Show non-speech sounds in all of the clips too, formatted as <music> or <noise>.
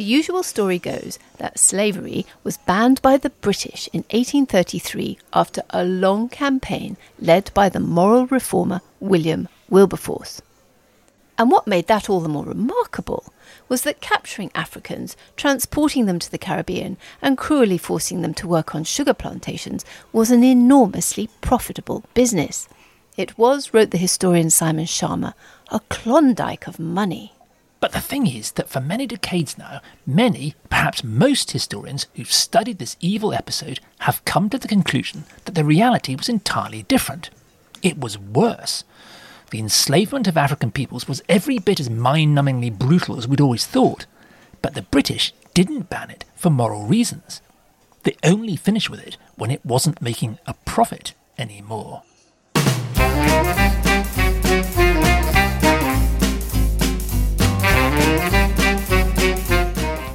The usual story goes that slavery was banned by the British in 1833 after a long campaign led by the moral reformer William Wilberforce. And what made that all the more remarkable was that capturing Africans, transporting them to the Caribbean, and cruelly forcing them to work on sugar plantations was an enormously profitable business. It was, wrote the historian Simon Schama, a Klondike of money. But the thing is that for many decades now, many, perhaps most historians who've studied this evil episode have come to the conclusion that the reality was entirely different. It was worse. The enslavement of African peoples was every bit as mind numbingly brutal as we'd always thought. But the British didn't ban it for moral reasons. They only finished with it when it wasn't making a profit anymore.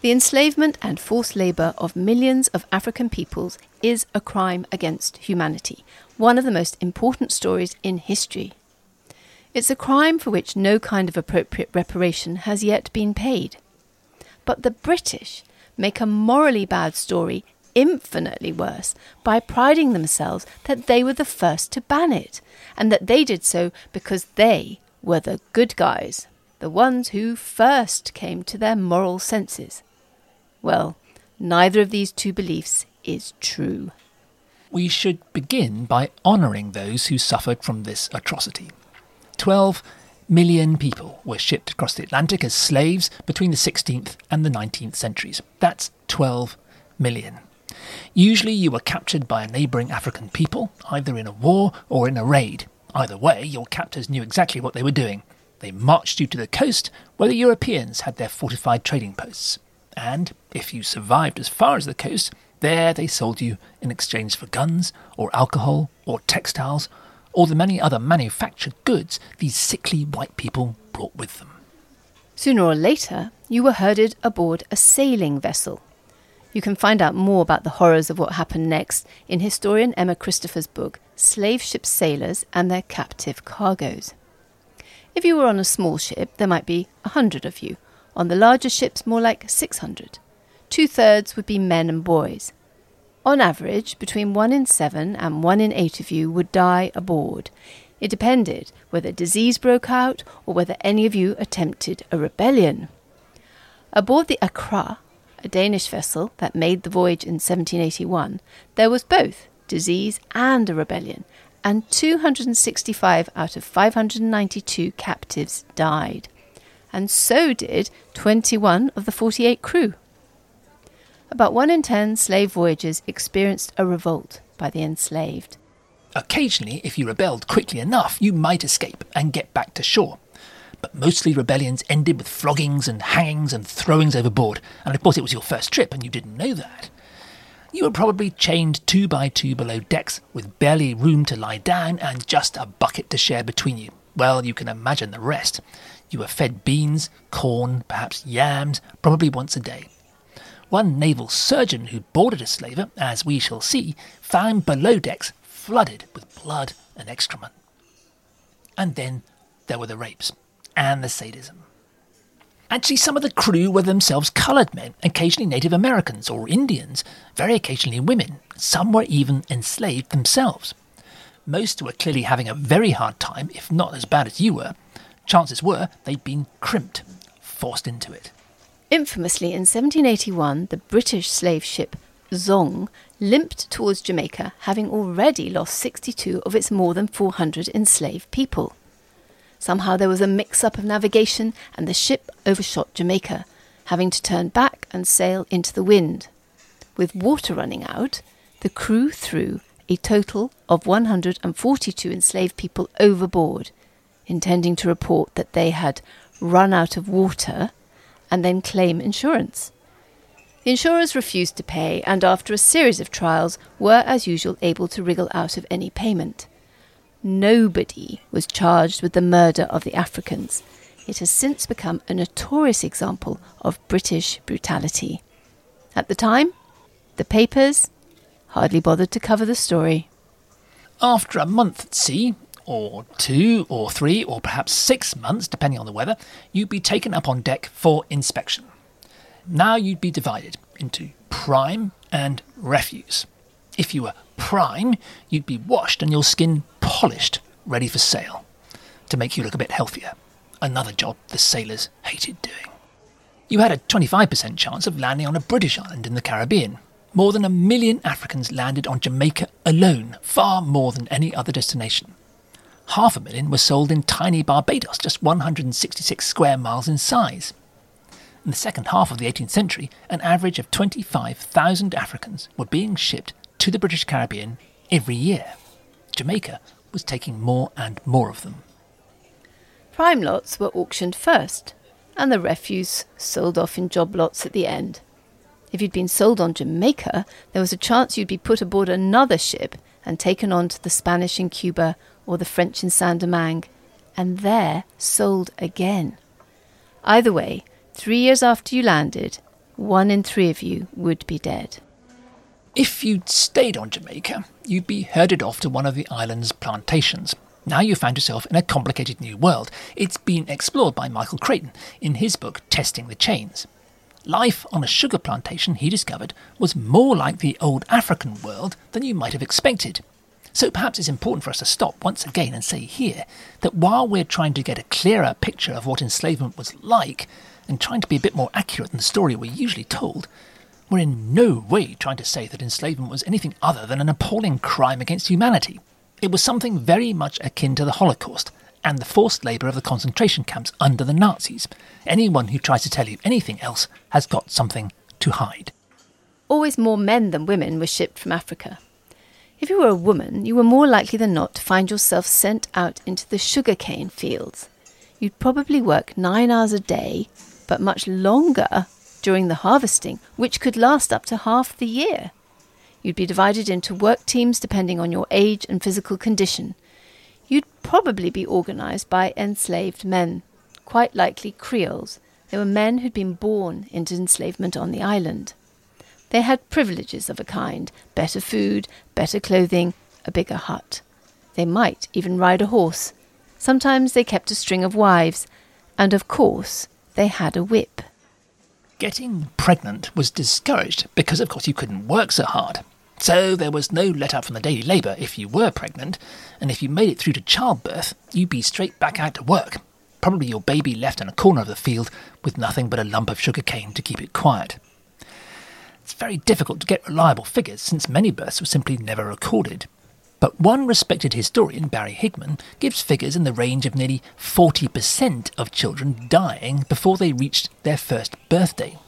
The enslavement and forced labour of millions of African peoples is a crime against humanity, one of the most important stories in history. It's a crime for which no kind of appropriate reparation has yet been paid. But the British make a morally bad story infinitely worse by priding themselves that they were the first to ban it, and that they did so because they were the good guys, the ones who first came to their moral senses. Well, neither of these two beliefs is true we should begin by honouring those who suffered from this atrocity. Twelve million people were shipped across the Atlantic as slaves between the 16th and the 19th centuries. That's 12 million. Usually you were captured by a neighbouring African people, either in a war or in a raid. Either way, your captors knew exactly what they were doing. They marched you to the coast where the Europeans had their fortified trading posts. And if you survived as far as the coast, there they sold you in exchange for guns, or alcohol, or textiles, or the many other manufactured goods these sickly white people brought with them. Sooner or later, you were herded aboard a sailing vessel. You can find out more about the horrors of what happened next in historian Emma Christopher's book, Slave Ship Sailors and Their Captive Cargoes. If you were on a small ship, there might be a hundred of you. On the larger ships, more like 600 two thirds would be men and boys. On average, between one in seven and one in eight of you would die aboard. It depended whether disease broke out or whether any of you attempted a rebellion. Aboard the Accra, a Danish vessel that made the voyage in 1781, there was both disease and a rebellion, and 265 out of 592 captives died. And so did 21 of the 48 crew. About one in ten slave voyagers experienced a revolt by the enslaved. Occasionally, if you rebelled quickly enough, you might escape and get back to shore. But mostly rebellions ended with floggings and hangings and throwings overboard, and of course it was your first trip and you didn't know that. You were probably chained two by two below decks with barely room to lie down and just a bucket to share between you. Well, you can imagine the rest. You were fed beans, corn, perhaps yams, probably once a day. One naval surgeon who boarded a slaver, as we shall see, found below decks flooded with blood and excrement. And then there were the rapes and the sadism. Actually, some of the crew were themselves coloured men, occasionally Native Americans or Indians, very occasionally women. Some were even enslaved themselves. Most were clearly having a very hard time, if not as bad as you were. Chances were they'd been crimped, forced into it. Infamously, in 1781, the British slave ship Zong limped towards Jamaica, having already lost 62 of its more than 400 enslaved people. Somehow there was a mix up of navigation, and the ship overshot Jamaica, having to turn back and sail into the wind. With water running out, the crew threw a total of 142 enslaved people overboard, intending to report that they had run out of water, and then claim insurance. The insurers refused to pay, and after a series of trials, were as usual able to wriggle out of any payment. Nobody was charged with the murder of the Africans. It has since become a notorious example of British brutality. At the time, the papers hardly bothered to cover the story. After a month at sea, or two, or three, or perhaps six months, depending on the weather, you'd be taken up on deck for inspection. Now you'd be divided into prime and refuse. If you were prime, you'd be washed and your skin polished, ready for sale, to make you look a bit healthier. Another job the sailors hated doing. You had a 25% chance of landing on a British island in the Caribbean. More than a million Africans landed on Jamaica alone, far more than any other destination. Half a million were sold in tiny Barbados, just 166 square miles in size. In the second half of the 18th century, an average of 25,000 Africans were being shipped to the British Caribbean every year. Jamaica was taking more and more of them. Prime lots were auctioned first, and the refuse sold off in job lots at the end. If you'd been sold on Jamaica, there was a chance you'd be put aboard another ship and taken on to the Spanish in Cuba or the French in Saint Domingue, and there sold again. Either way, three years after you landed, one in three of you would be dead. If you'd stayed on Jamaica, you'd be herded off to one of the island's plantations. Now you found yourself in a complicated new world. It's been explored by Michael Craton in his book Testing the Chains. Life on a sugar plantation, he discovered, was more like the old African world than you might have expected. So perhaps it's important for us to stop once again and say here that while we're trying to get a clearer picture of what enslavement was like and trying to be a bit more accurate than the story we're usually told, we're in no way trying to say that enslavement was anything other than an appalling crime against humanity. It was something very much akin to the Holocaust and the forced labour of the concentration camps under the Nazis. Anyone who tries to tell you anything else has got something to hide. Always more men than women were shipped from Africa. If you were a woman, you were more likely than not to find yourself sent out into the sugarcane fields. You'd probably work nine hours a day, but much longer during the harvesting, which could last up to half the year. You'd be divided into work teams depending on your age and physical condition. You'd probably be organized by enslaved men, quite likely Creoles. They were men who'd been born into enslavement on the island. They had privileges of a kind better food, better clothing, a bigger hut. They might even ride a horse. Sometimes they kept a string of wives, and of course, they had a whip. Getting pregnant was discouraged because, of course, you couldn't work so hard. So there was no let up from the daily labour if you were pregnant, and if you made it through to childbirth, you'd be straight back out to work. Probably your baby left in a corner of the field with nothing but a lump of sugar cane to keep it quiet. It's very difficult to get reliable figures since many births were simply never recorded. But one respected historian, Barry Higman, gives figures in the range of nearly 40% of children dying before they reached their first birthday.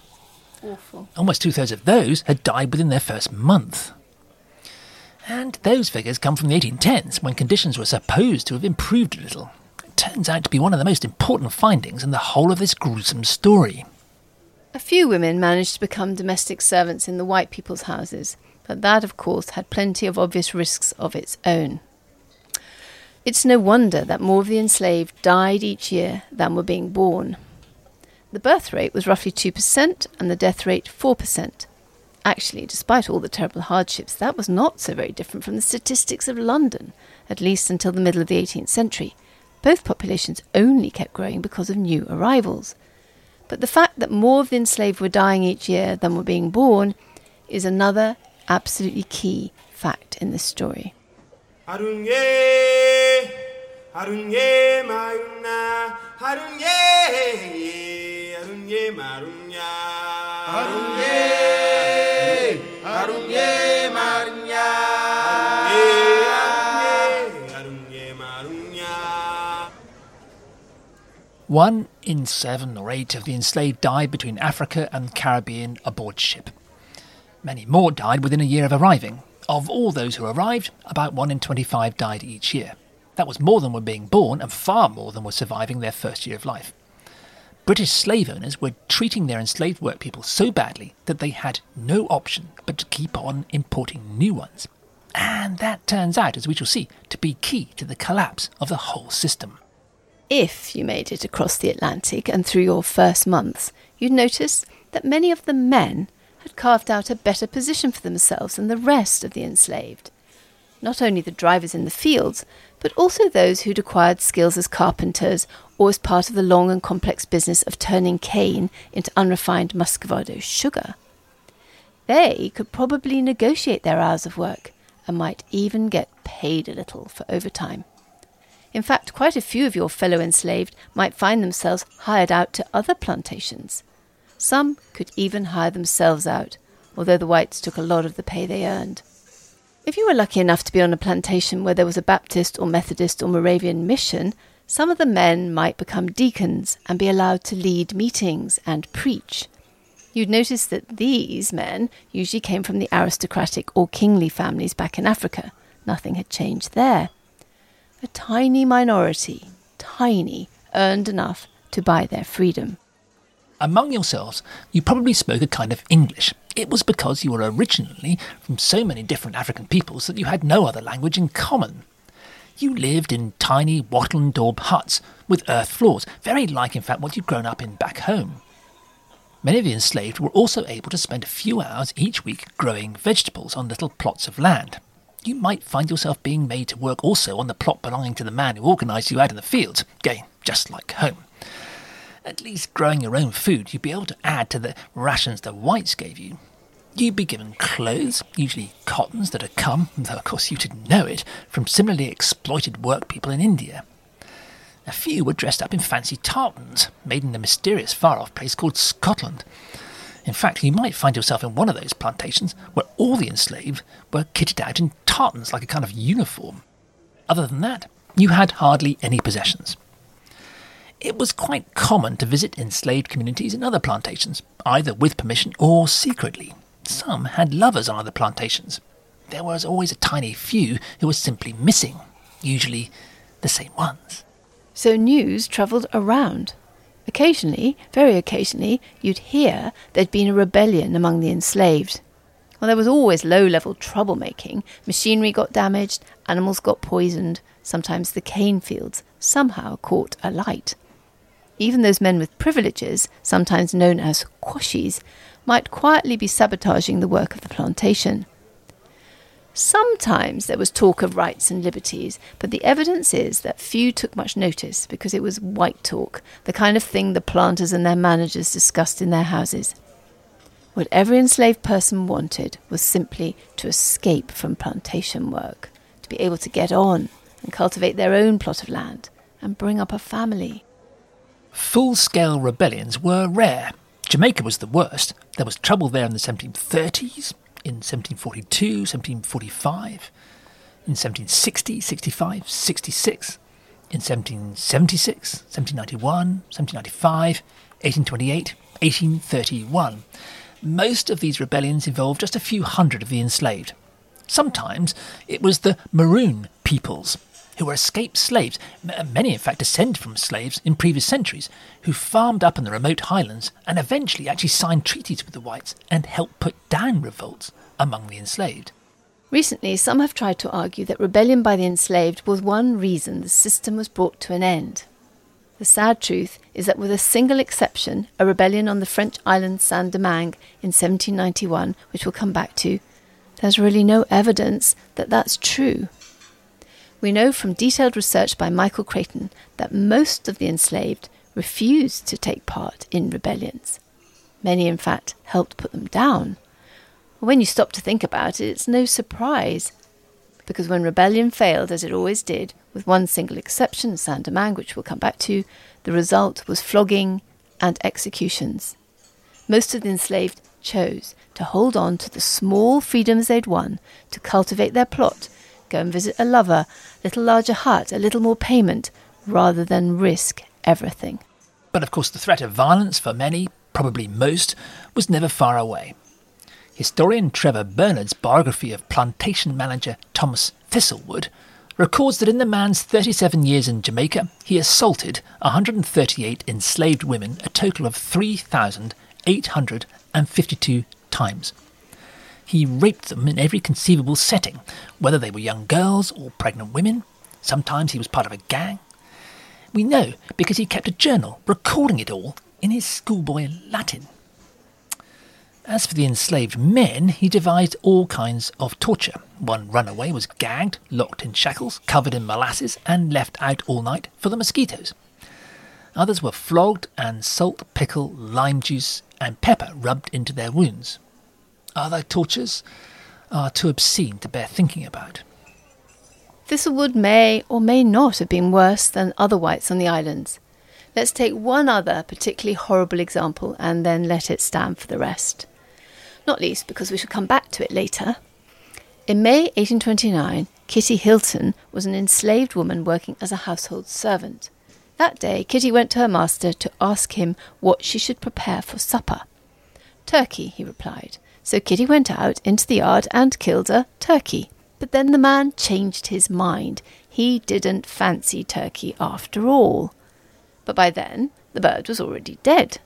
Awful. Almost two thirds of those had died within their first month. And those figures come from the 1810s, when conditions were supposed to have improved a little. It turns out to be one of the most important findings in the whole of this gruesome story. A few women managed to become domestic servants in the white people's houses, but that, of course, had plenty of obvious risks of its own. It's no wonder that more of the enslaved died each year than were being born. The birth rate was roughly 2% and the death rate 4%. Actually, despite all the terrible hardships, that was not so very different from the statistics of London, at least until the middle of the 18th century. Both populations only kept growing because of new arrivals. But the fact that more of the enslaved were dying each year than were being born is another absolutely key fact in this story. One in seven or eight of the enslaved died between Africa and the Caribbean aboard ship. Many more died within a year of arriving. Of all those who arrived, about one in 25 died each year. That was more than were being born and far more than were surviving their first year of life. British slave owners were treating their enslaved workpeople so badly that they had no option but to keep on importing new ones. And that turns out, as we shall see, to be key to the collapse of the whole system. If you made it across the Atlantic and through your first months, you'd notice that many of the men had carved out a better position for themselves than the rest of the enslaved. Not only the drivers in the fields, but also those who'd acquired skills as carpenters or as part of the long and complex business of turning cane into unrefined muscovado sugar. They could probably negotiate their hours of work and might even get paid a little for overtime. In fact, quite a few of your fellow enslaved might find themselves hired out to other plantations. Some could even hire themselves out, although the whites took a lot of the pay they earned. If you were lucky enough to be on a plantation where there was a Baptist or Methodist or Moravian mission, some of the men might become deacons and be allowed to lead meetings and preach. You'd notice that these men usually came from the aristocratic or kingly families back in Africa. Nothing had changed there. A tiny minority, tiny, earned enough to buy their freedom. Among yourselves, you probably spoke a kind of English. It was because you were originally from so many different African peoples that you had no other language in common. You lived in tiny wattle and daub huts with earth floors, very like, in fact, what you'd grown up in back home. Many of the enslaved were also able to spend a few hours each week growing vegetables on little plots of land. You might find yourself being made to work also on the plot belonging to the man who organised you out in the fields, again, just like home. At least growing your own food, you'd be able to add to the rations the whites gave you. You'd be given clothes, usually cottons that had come, though of course you didn't know it, from similarly exploited work people in India. A few were dressed up in fancy tartans, made in a mysterious far off place called Scotland. In fact, you might find yourself in one of those plantations where all the enslaved were kitted out in tartans like a kind of uniform. Other than that, you had hardly any possessions. It was quite common to visit enslaved communities in other plantations, either with permission or secretly. Some had lovers on other plantations. There was always a tiny few who were simply missing, usually the same ones. So news travelled around. Occasionally, very occasionally, you'd hear there'd been a rebellion among the enslaved. Well, there was always low level troublemaking. Machinery got damaged, animals got poisoned, sometimes the cane fields somehow caught alight. Even those men with privileges, sometimes known as quashies, might quietly be sabotaging the work of the plantation. Sometimes there was talk of rights and liberties, but the evidence is that few took much notice because it was white talk, the kind of thing the planters and their managers discussed in their houses. What every enslaved person wanted was simply to escape from plantation work, to be able to get on and cultivate their own plot of land and bring up a family. Full scale rebellions were rare. Jamaica was the worst. There was trouble there in the 1730s, in 1742, 1745, in 1760, 65, 66, in 1776, 1791, 1795, 1828, 1831. Most of these rebellions involved just a few hundred of the enslaved. Sometimes it was the maroon peoples, who were escaped slaves, uh, many in fact descended from slaves in previous centuries, who farmed up in the remote highlands and eventually actually signed treaties with the whites and helped put down revolts among the enslaved. Recently, some have tried to argue that rebellion by the enslaved was one reason the system was brought to an end. The sad truth is that, with a single exception, a rebellion on the French island Saint Domingue in 1791, which we'll come back to, there's really no evidence that that's true. We know from detailed research by Michael Craton that most of the enslaved refused to take part in rebellions. Many, in fact, helped put them down. When you stop to think about it, it's no surprise. Because when rebellion failed, as it always did, with one single exception, Saint which we'll come back to, the result was flogging and executions. Most of the enslaved chose to hold on to the small freedoms they'd won, to cultivate their plot, go and visit a lover, a little larger hut, a little more payment, rather than risk everything. But of course, the threat of violence for many, probably most, was never far away. Historian Trevor Burnard's biography of plantation manager Thomas Thistlewood records that in the man's 37 years in Jamaica, he assaulted 138 enslaved women a total of 3,852 times. He raped them in every conceivable setting, whether they were young girls or pregnant women. Sometimes he was part of a gang. We know because he kept a journal recording it all in his schoolboy Latin. As for the enslaved men, he devised all kinds of torture. One runaway was gagged, locked in shackles, covered in molasses, and left out all night for the mosquitoes. Others were flogged and salt, pickle, lime juice, and pepper rubbed into their wounds. Other tortures are too obscene to bear thinking about. Thistlewood may or may not have been worse than other whites on the islands. Let's take one other particularly horrible example and then let it stand for the rest not least because we shall come back to it later. In May 1829, Kitty Hilton was an enslaved woman working as a household servant. That day, Kitty went to her master to ask him what she should prepare for supper. Turkey, he replied. So Kitty went out into the yard and killed a turkey. But then the man changed his mind. He didn't fancy turkey after all. But by then, the bird was already dead.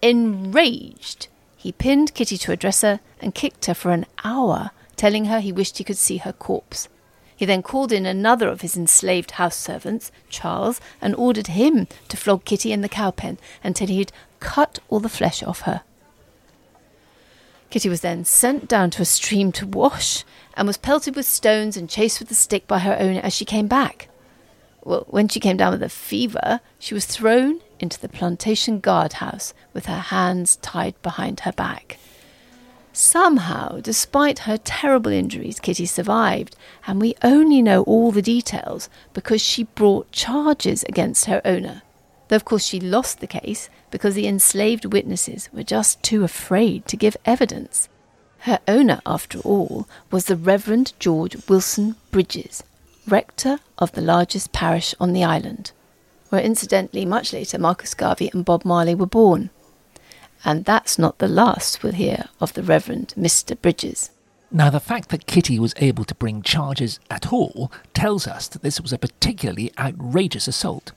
Enraged, he pinned Kitty to a dresser and kicked her for an hour, telling her he wished he could see her corpse. He then called in another of his enslaved house servants, Charles, and ordered him to flog Kitty in the cowpen until he'd cut all the flesh off her. Kitty was then sent down to a stream to wash and was pelted with stones and chased with a stick by her owner as she came back. Well, when she came down with a fever, she was thrown into the plantation guardhouse with her hands tied behind her back. Somehow, despite her terrible injuries, Kitty survived, and we only know all the details because she brought charges against her owner. Though, of course, she lost the case because the enslaved witnesses were just too afraid to give evidence. Her owner, after all, was the Reverend George Wilson Bridges, rector of the largest parish on the island where incidentally much later Marcus Garvey and Bob Marley were born. And that's not the last we'll hear of the Reverend Mr. Bridges. Now, the fact that Kitty was able to bring charges at all tells us that this was a particularly outrageous assault.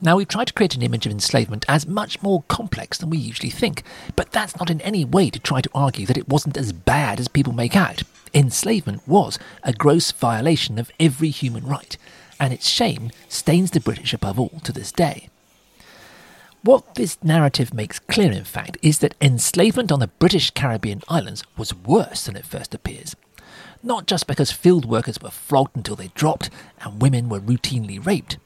Now, we've tried to create an image of enslavement as much more complex than we usually think, but that's not in any way to try to argue that it wasn't as bad as people make out. Enslavement was a gross violation of every human right, and its shame stains the British above all to this day. What this narrative makes clear, in fact, is that enslavement on the British Caribbean islands was worse than it first appears. Not just because field workers were flogged until they dropped and women were routinely raped.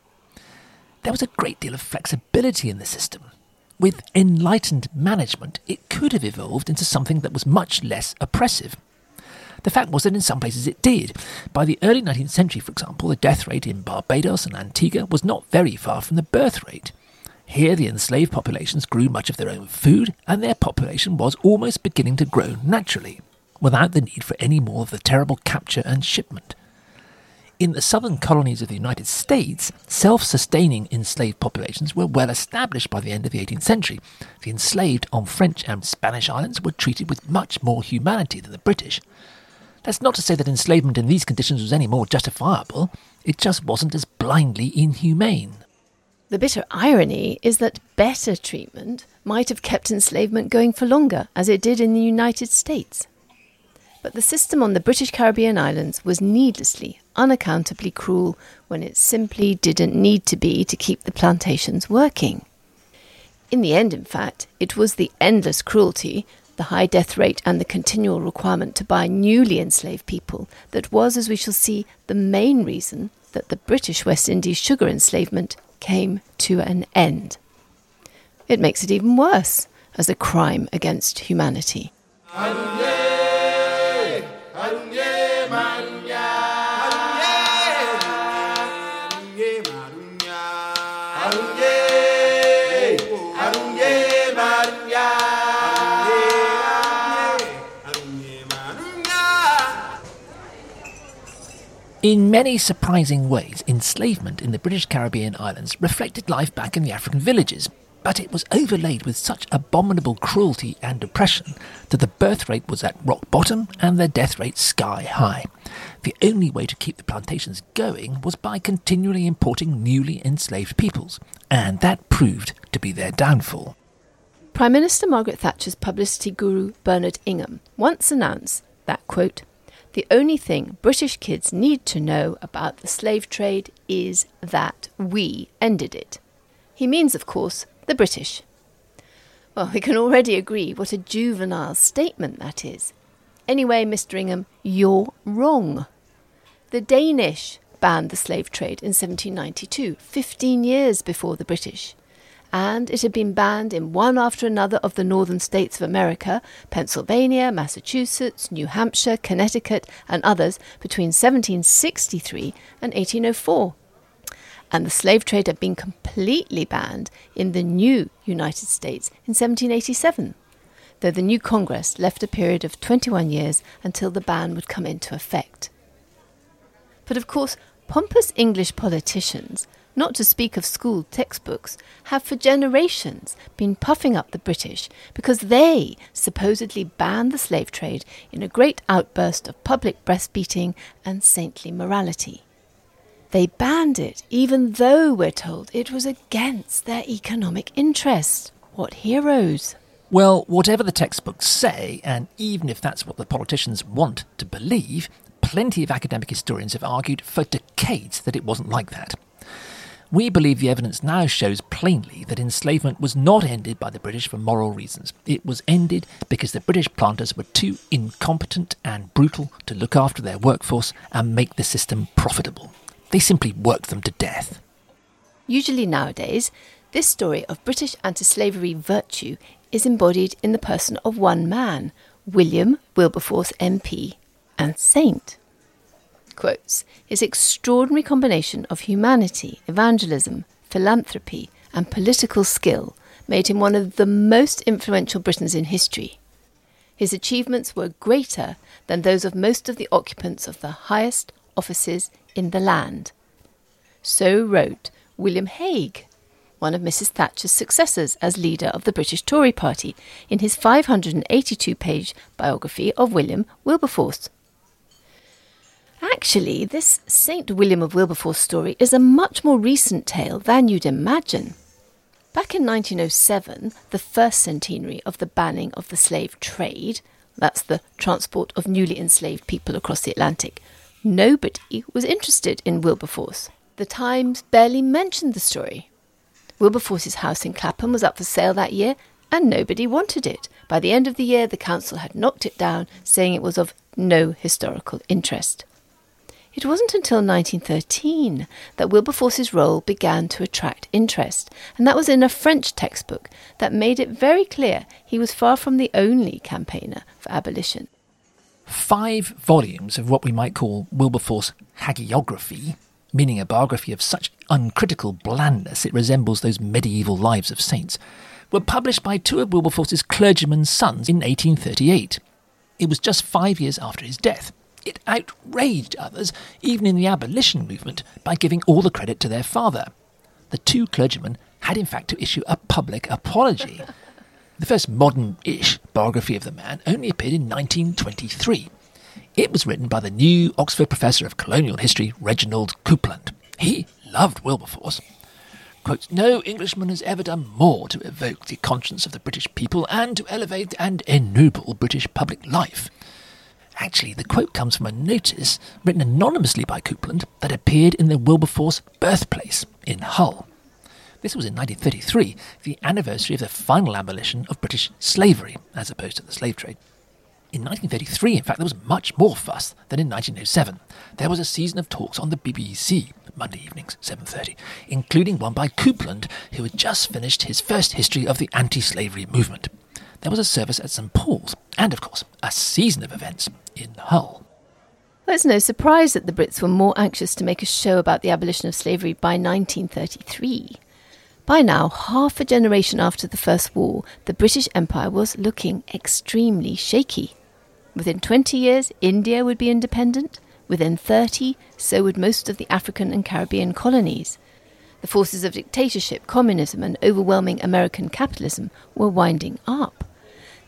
There was a great deal of flexibility in the system. With enlightened management, it could have evolved into something that was much less oppressive. The fact was that in some places it did. By the early 19th century, for example, the death rate in Barbados and Antigua was not very far from the birth rate. Here, the enslaved populations grew much of their own food, and their population was almost beginning to grow naturally, without the need for any more of the terrible capture and shipment. In the southern colonies of the United States, self sustaining enslaved populations were well established by the end of the 18th century. The enslaved on French and Spanish islands were treated with much more humanity than the British. That's not to say that enslavement in these conditions was any more justifiable, it just wasn't as blindly inhumane. The bitter irony is that better treatment might have kept enslavement going for longer, as it did in the United States. But the system on the British Caribbean islands was needlessly, unaccountably cruel when it simply didn't need to be to keep the plantations working. In the end, in fact, it was the endless cruelty the high death rate and the continual requirement to buy newly enslaved people that was, as we shall see, the main reason that the British West Indies sugar enslavement came to an end. It makes it even worse as a crime against humanity. In many surprising ways, enslavement in the British Caribbean islands reflected life back in the African villages. but it was overlaid with such abominable cruelty and oppression that the birth rate was at rock bottom and the death rate sky high. The only way to keep the plantations going was by continually importing newly enslaved peoples, and that proved to be their downfall. Prime Minister Margaret Thatcher's publicity guru Bernard Ingham once announced that, quote, the only thing British kids need to know about the slave trade is that we ended it. He means, of course, the British. Well, we can already agree what a juvenile statement that is. Anyway, Mr. Ingham, you're wrong. The Danish banned the slave trade in 1792, 15 years before the British. And it had been banned in one after another of the northern states of America Pennsylvania, Massachusetts, New Hampshire, Connecticut, and others between 1763 and 1804 and the slave trade had been completely banned in the new United States in 1787, though the new Congress left a period of 21 years until the ban would come into effect. But of course, pompous English politicians, not to speak of school textbooks, have for generations been puffing up the British because they supposedly banned the slave trade in a great outburst of public breastbeating and saintly morality. They banned it, even though we're told it was against their economic interests. What heroes! Well, whatever the textbooks say, and even if that's what the politicians want to believe, plenty of academic historians have argued for decades that it wasn't like that. We believe the evidence now shows plainly that enslavement was not ended by the British for moral reasons. It was ended because the British planters were too incompetent and brutal to look after their workforce and make the system profitable. They simply worked them to death. Usually nowadays, this story of British anti slavery virtue is embodied in the person of one man, William Wilberforce MP and Saint. Quotes, his extraordinary combination of humanity, evangelism, philanthropy, and political skill made him one of the most influential Britons in history. His achievements were greater than those of most of the occupants of the highest offices in the land. So wrote William Hague, one of Mrs. Thatcher's successors as leader of the British Tory party, in his 582 page biography of William Wilberforce. Actually, this St. William of Wilberforce story is a much more recent tale than you'd imagine. Back in 1907, the first centenary of the banning of the slave trade, that's the transport of newly enslaved people across the Atlantic, Nobody was interested in Wilberforce. The Times barely mentioned the story. Wilberforce's house in Clapham was up for sale that year, and nobody wanted it. By the end of the year, the council had knocked it down, saying it was of no historical interest. It wasn't until 1913 that Wilberforce's role began to attract interest, and that was in a French textbook that made it very clear he was far from the only campaigner for abolition five volumes of what we might call Wilberforce hagiography, meaning a biography of such uncritical blandness it resembles those medieval lives of saints, were published by two of Wilberforce's clergymen's sons in 1838. It was just five years after his death. It outraged others, even in the abolition movement, by giving all the credit to their father. The two clergymen had, in fact, to issue a public apology. The first modern ish biography of the man only appeared in 1923. It was written by the new Oxford professor of colonial history, Reginald Coupland. He loved Wilberforce. Quote, no Englishman has ever done more to evoke the conscience of the British people and to elevate and ennoble British public life. Actually, the quote comes from a notice written anonymously by Coupland that appeared in the Wilberforce birthplace in Hull. This was in 1933, the anniversary of the final abolition of British slavery, as opposed to the slave trade. In 1933, in fact, there was much more fuss than in 1907. There was a season of talks on the BBC, Monday evenings, 7.30, including one by Coupland, who had just finished his first history of the anti-slavery movement. There was a service at St Paul's, and, of course, a season of events in Hull. Well, it's no surprise that the Brits were more anxious to make a show about the abolition of slavery by 1933 by now, half a generation after the First War, the British Empire was looking extremely shaky. Within 20 years, India would be independent. Within 30, so would most of the African and Caribbean colonies. The forces of dictatorship, communism, and overwhelming American capitalism were winding up.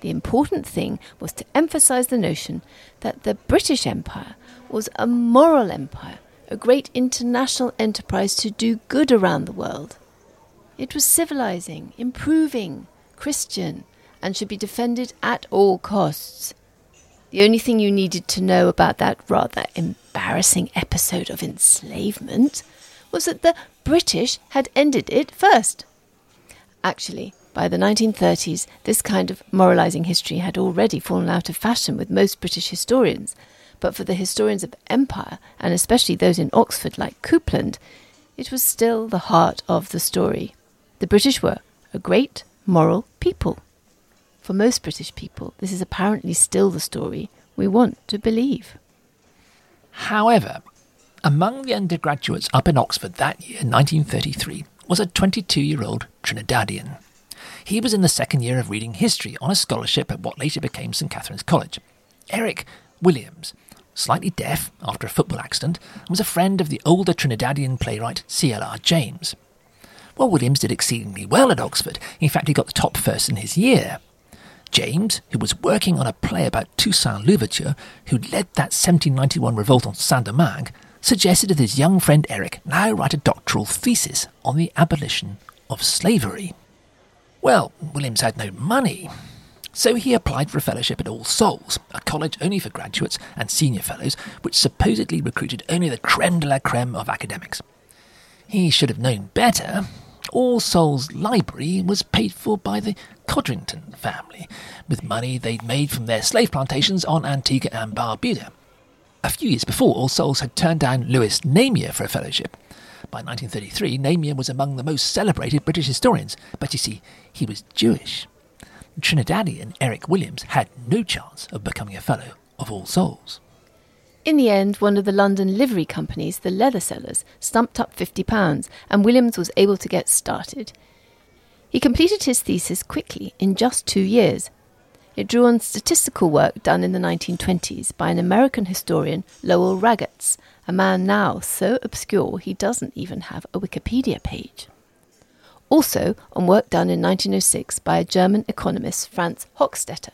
The important thing was to emphasize the notion that the British Empire was a moral empire, a great international enterprise to do good around the world. It was civilizing, improving, Christian, and should be defended at all costs. The only thing you needed to know about that rather embarrassing episode of enslavement was that the British had ended it first. Actually, by the 1930s, this kind of moralizing history had already fallen out of fashion with most British historians. But for the historians of empire, and especially those in Oxford like Coupland, it was still the heart of the story. The British were a great moral people. For most British people, this is apparently still the story we want to believe. However, among the undergraduates up in Oxford that year, 1933, was a 22 year old Trinidadian. He was in the second year of reading history on a scholarship at what later became St Catherine's College. Eric Williams, slightly deaf after a football accident, was a friend of the older Trinidadian playwright C.L.R. James. Well, Williams did exceedingly well at Oxford. In fact, he got the top first in his year. James, who was working on a play about Toussaint Louverture, who led that 1791 revolt on Saint-Domingue, suggested that his young friend Eric now write a doctoral thesis on the abolition of slavery. Well, Williams had no money, so he applied for a fellowship at All Souls, a college only for graduates and senior fellows, which supposedly recruited only the creme de la creme of academics. He should have known better. All Souls Library was paid for by the Codrington family, with money they'd made from their slave plantations on Antigua and Barbuda. A few years before, All Souls had turned down Lewis Namier for a fellowship. By 1933, Namier was among the most celebrated British historians, but you see, he was Jewish. Trinidadian Eric Williams had no chance of becoming a Fellow of All Souls. In the end, one of the London livery companies, the Leather Sellers, stumped up £50, and Williams was able to get started. He completed his thesis quickly, in just two years, it drew on statistical work done in the 1920s by an American historian, Lowell Ragatz, a man now so obscure he doesn't even have a Wikipedia page. Also, on work done in 1906 by a German economist, Franz Hochstetter.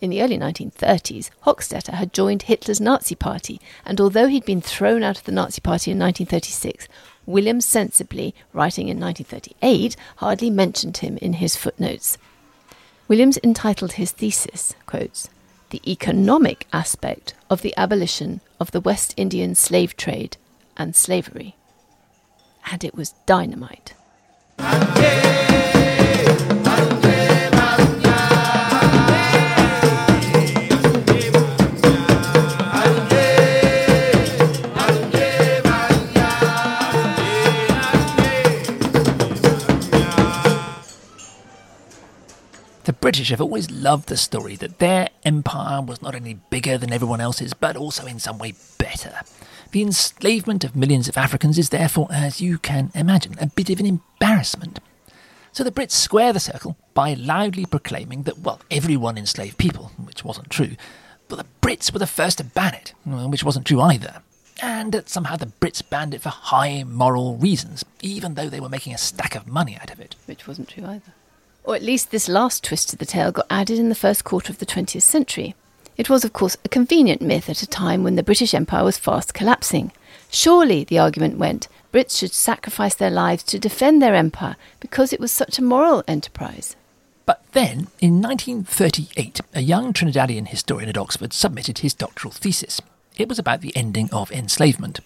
In the early 1930s, Hochstetter had joined Hitler's Nazi Party, and although he'd been thrown out of the Nazi Party in 1936, Williams sensibly, writing in 1938, hardly mentioned him in his footnotes. Williams entitled his thesis, quotes, The Economic Aspect of the Abolition of the West Indian Slave Trade and Slavery. And it was dynamite. The British have always loved the story that their empire was not only bigger than everyone else's, but also in some way better. The enslavement of millions of Africans is therefore, as you can imagine, a bit of an embarrassment. So the Brits square the circle by loudly proclaiming that, well, everyone enslaved people, which wasn't true, but the Brits were the first to ban it, which wasn't true either. And that somehow the Brits banned it for high moral reasons, even though they were making a stack of money out of it. Which wasn't true either. Or at least this last twist to the tale got added in the first quarter of the 20th century. It was, of course, a convenient myth at a time when the British Empire was fast collapsing. Surely, the argument went, Brits should sacrifice their lives to defend their empire because it was such a moral enterprise. But then, in 1938, a young Trinidadian historian at Oxford submitted his doctoral thesis. It was about the ending of enslavement.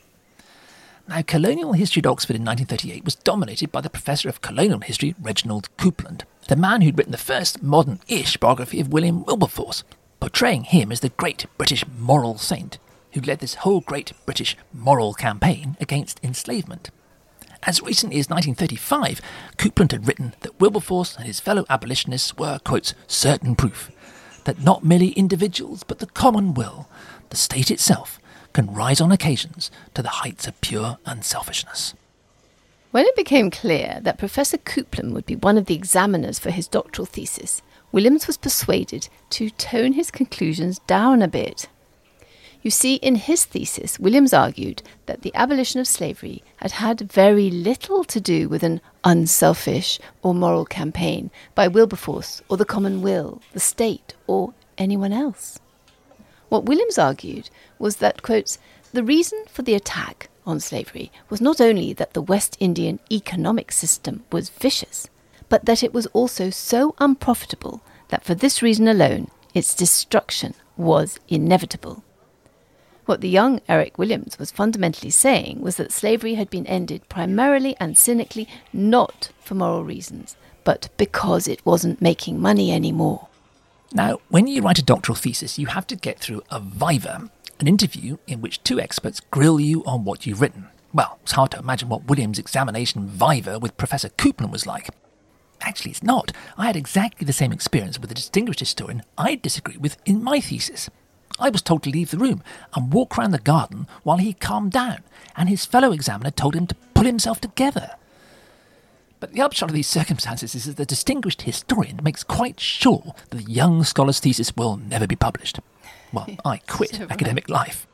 Now, colonial history at Oxford in 1938 was dominated by the professor of colonial history, Reginald Coupland, the man who'd written the first modern ish biography of William Wilberforce, portraying him as the great British moral saint who led this whole great British moral campaign against enslavement. As recently as 1935, Coupland had written that Wilberforce and his fellow abolitionists were, quotes, certain proof that not merely individuals, but the common will, the state itself, can rise on occasions to the heights of pure unselfishness. When it became clear that Professor Coupland would be one of the examiners for his doctoral thesis, Williams was persuaded to tone his conclusions down a bit. You see, in his thesis, Williams argued that the abolition of slavery had had very little to do with an unselfish or moral campaign by Wilberforce or the common will, the state, or anyone else. What Williams argued was that, quotes, the reason for the attack on slavery was not only that the West Indian economic system was vicious, but that it was also so unprofitable that for this reason alone its destruction was inevitable. What the young Eric Williams was fundamentally saying was that slavery had been ended primarily and cynically not for moral reasons, but because it wasn't making money anymore. Now, when you write a doctoral thesis, you have to get through a viva, an interview in which two experts grill you on what you've written. Well, it's hard to imagine what Williams' examination viva with Professor Coupland was like. Actually, it's not. I had exactly the same experience with a distinguished historian I disagreed with in my thesis. I was told to leave the room and walk round the garden while he calmed down, and his fellow examiner told him to pull himself together. But the upshot of these circumstances is that the distinguished historian makes quite sure that the young scholar's thesis will never be published. Well, <laughs> I quit so academic life.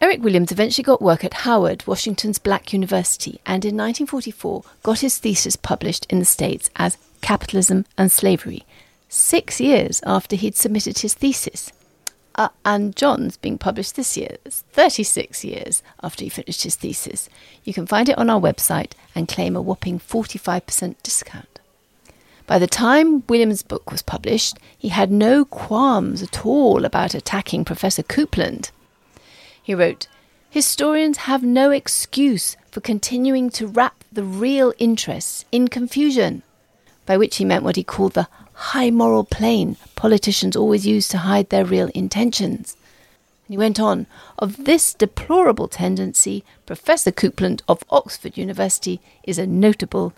Eric Williams eventually got work at Howard, Washington's Black University, and in 1944 got his thesis published in the States as Capitalism and Slavery, six years after he'd submitted his thesis uh, and John's being published this year. It's 36 years after he finished his thesis. You can find it on our website and claim a whopping 45% discount. By the time Williams' book was published, he had no qualms at all about attacking Professor Coupland. He wrote, Historians have no excuse for continuing to wrap the real interests in confusion, by which he meant what he called the high moral plane politicians always use to hide their real intentions. He went on, of this deplorable tendency, Professor Coupland of Oxford University is a notable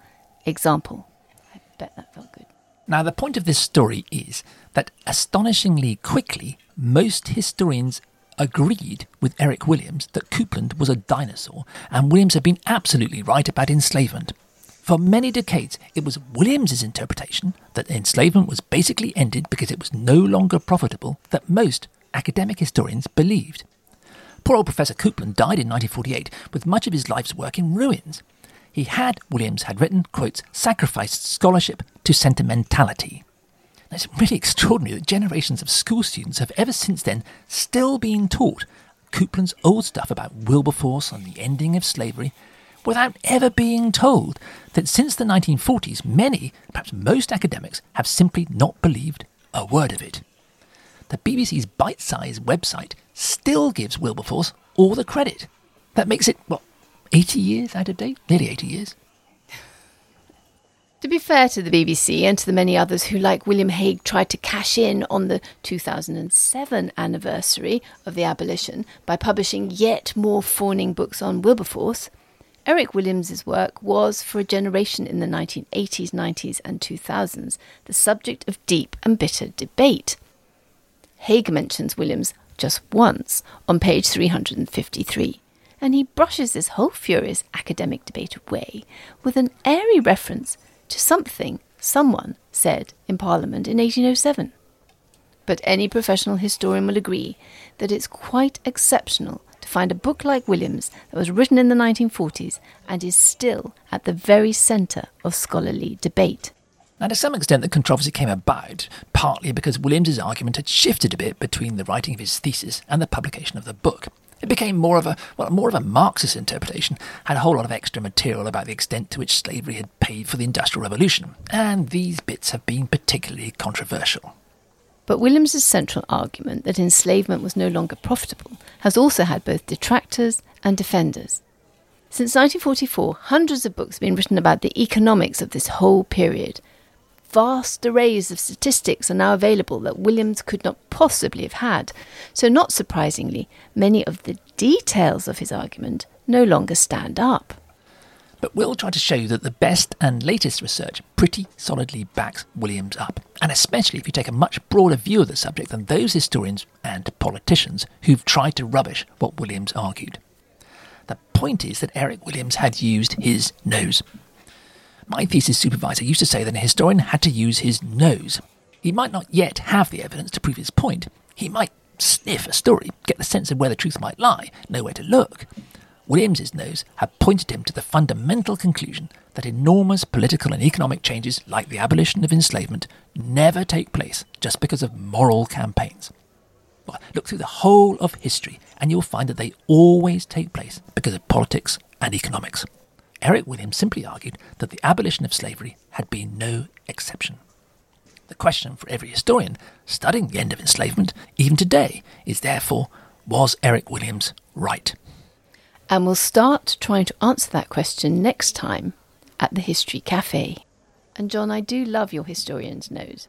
example. I bet that felt good. Now, the point of this story is that astonishingly quickly, most historians agreed with Eric Williams that Coupland was a dinosaur, and Williams had been absolutely right about enslavement. For many decades, it was Williams's interpretation that enslavement was basically ended because it was no longer profitable that most academic historians believed. Poor old Professor Coupland died in 1948 with much of his life's work in ruins. He had, Williams had written, quotes, sacrificed scholarship to sentimentality. Now, it's really extraordinary that generations of school students have ever since then still been taught Coupland's old stuff about Wilberforce and the ending of slavery without ever being told that since the 1940s, many, perhaps most academics, have simply not believed a word of it. The BBC's bite sized website still gives Wilberforce all the credit. That makes it, what, 80 years out of date? Nearly 80 years. To be fair to the BBC and to the many others who, like William Hague, tried to cash in on the 2007 anniversary of the abolition by publishing yet more fawning books on Wilberforce, Eric Williams's work was, for a generation in the 1980s, 90s, and 2000s, the subject of deep and bitter debate. Hague mentions Williams just once on page 353, and he brushes this whole furious academic debate away with an airy reference to something someone said in Parliament in 1807. But any professional historian will agree that it's quite exceptional find a book like Williams that was written in the 1940s and is still at the very centre of scholarly debate. Now, to some extent, the controversy came about partly because Williams's argument had shifted a bit between the writing of his thesis and the publication of the book. It became more of a well, more of a Marxist interpretation, had a whole lot of extra material about the extent to which slavery had paid for the Industrial Revolution, and these bits have been particularly controversial. But Williams's central argument that enslavement was no longer profitable has also had both detractors and defenders. Since 1944, hundreds of books have been written about the economics of this whole period. Vast arrays of statistics are now available that Williams could not possibly have had, so not surprisingly, many of the details of his argument no longer stand up. But we'll try to show you that the best and latest research pretty solidly backs Williams up, and especially if you take a much broader view of the subject than those historians and politicians who've tried to rubbish what Williams argued. The point is that Eric Williams had used his nose. My thesis supervisor used to say that a historian had to use his nose. He might not yet have the evidence to prove his point. He might sniff a story, get the sense of where the truth might lie, know where to look. Williams's nose had pointed him to the fundamental conclusion that enormous political and economic changes like the abolition of enslavement never take place just because of moral campaigns. Well, look through the whole of history and you'll find that they always take place because of politics and economics. Eric Williams simply argued that the abolition of slavery had been no exception. The question for every historian studying the end of enslavement, even today, is therefore was Eric Williams right? And we'll start trying to answer that question next time at the History Cafe. And John, I do love your historian's nose.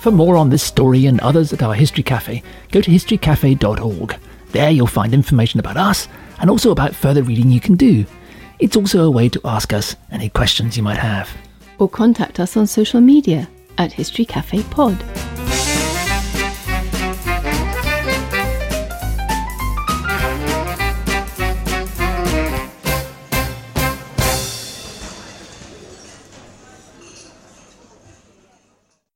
For more on this story and others at our History Cafe, go to historycafe.org. There you'll find information about us and also about further reading you can do. It's also a way to ask us any questions you might have. Or contact us on social media at History Cafe Pod.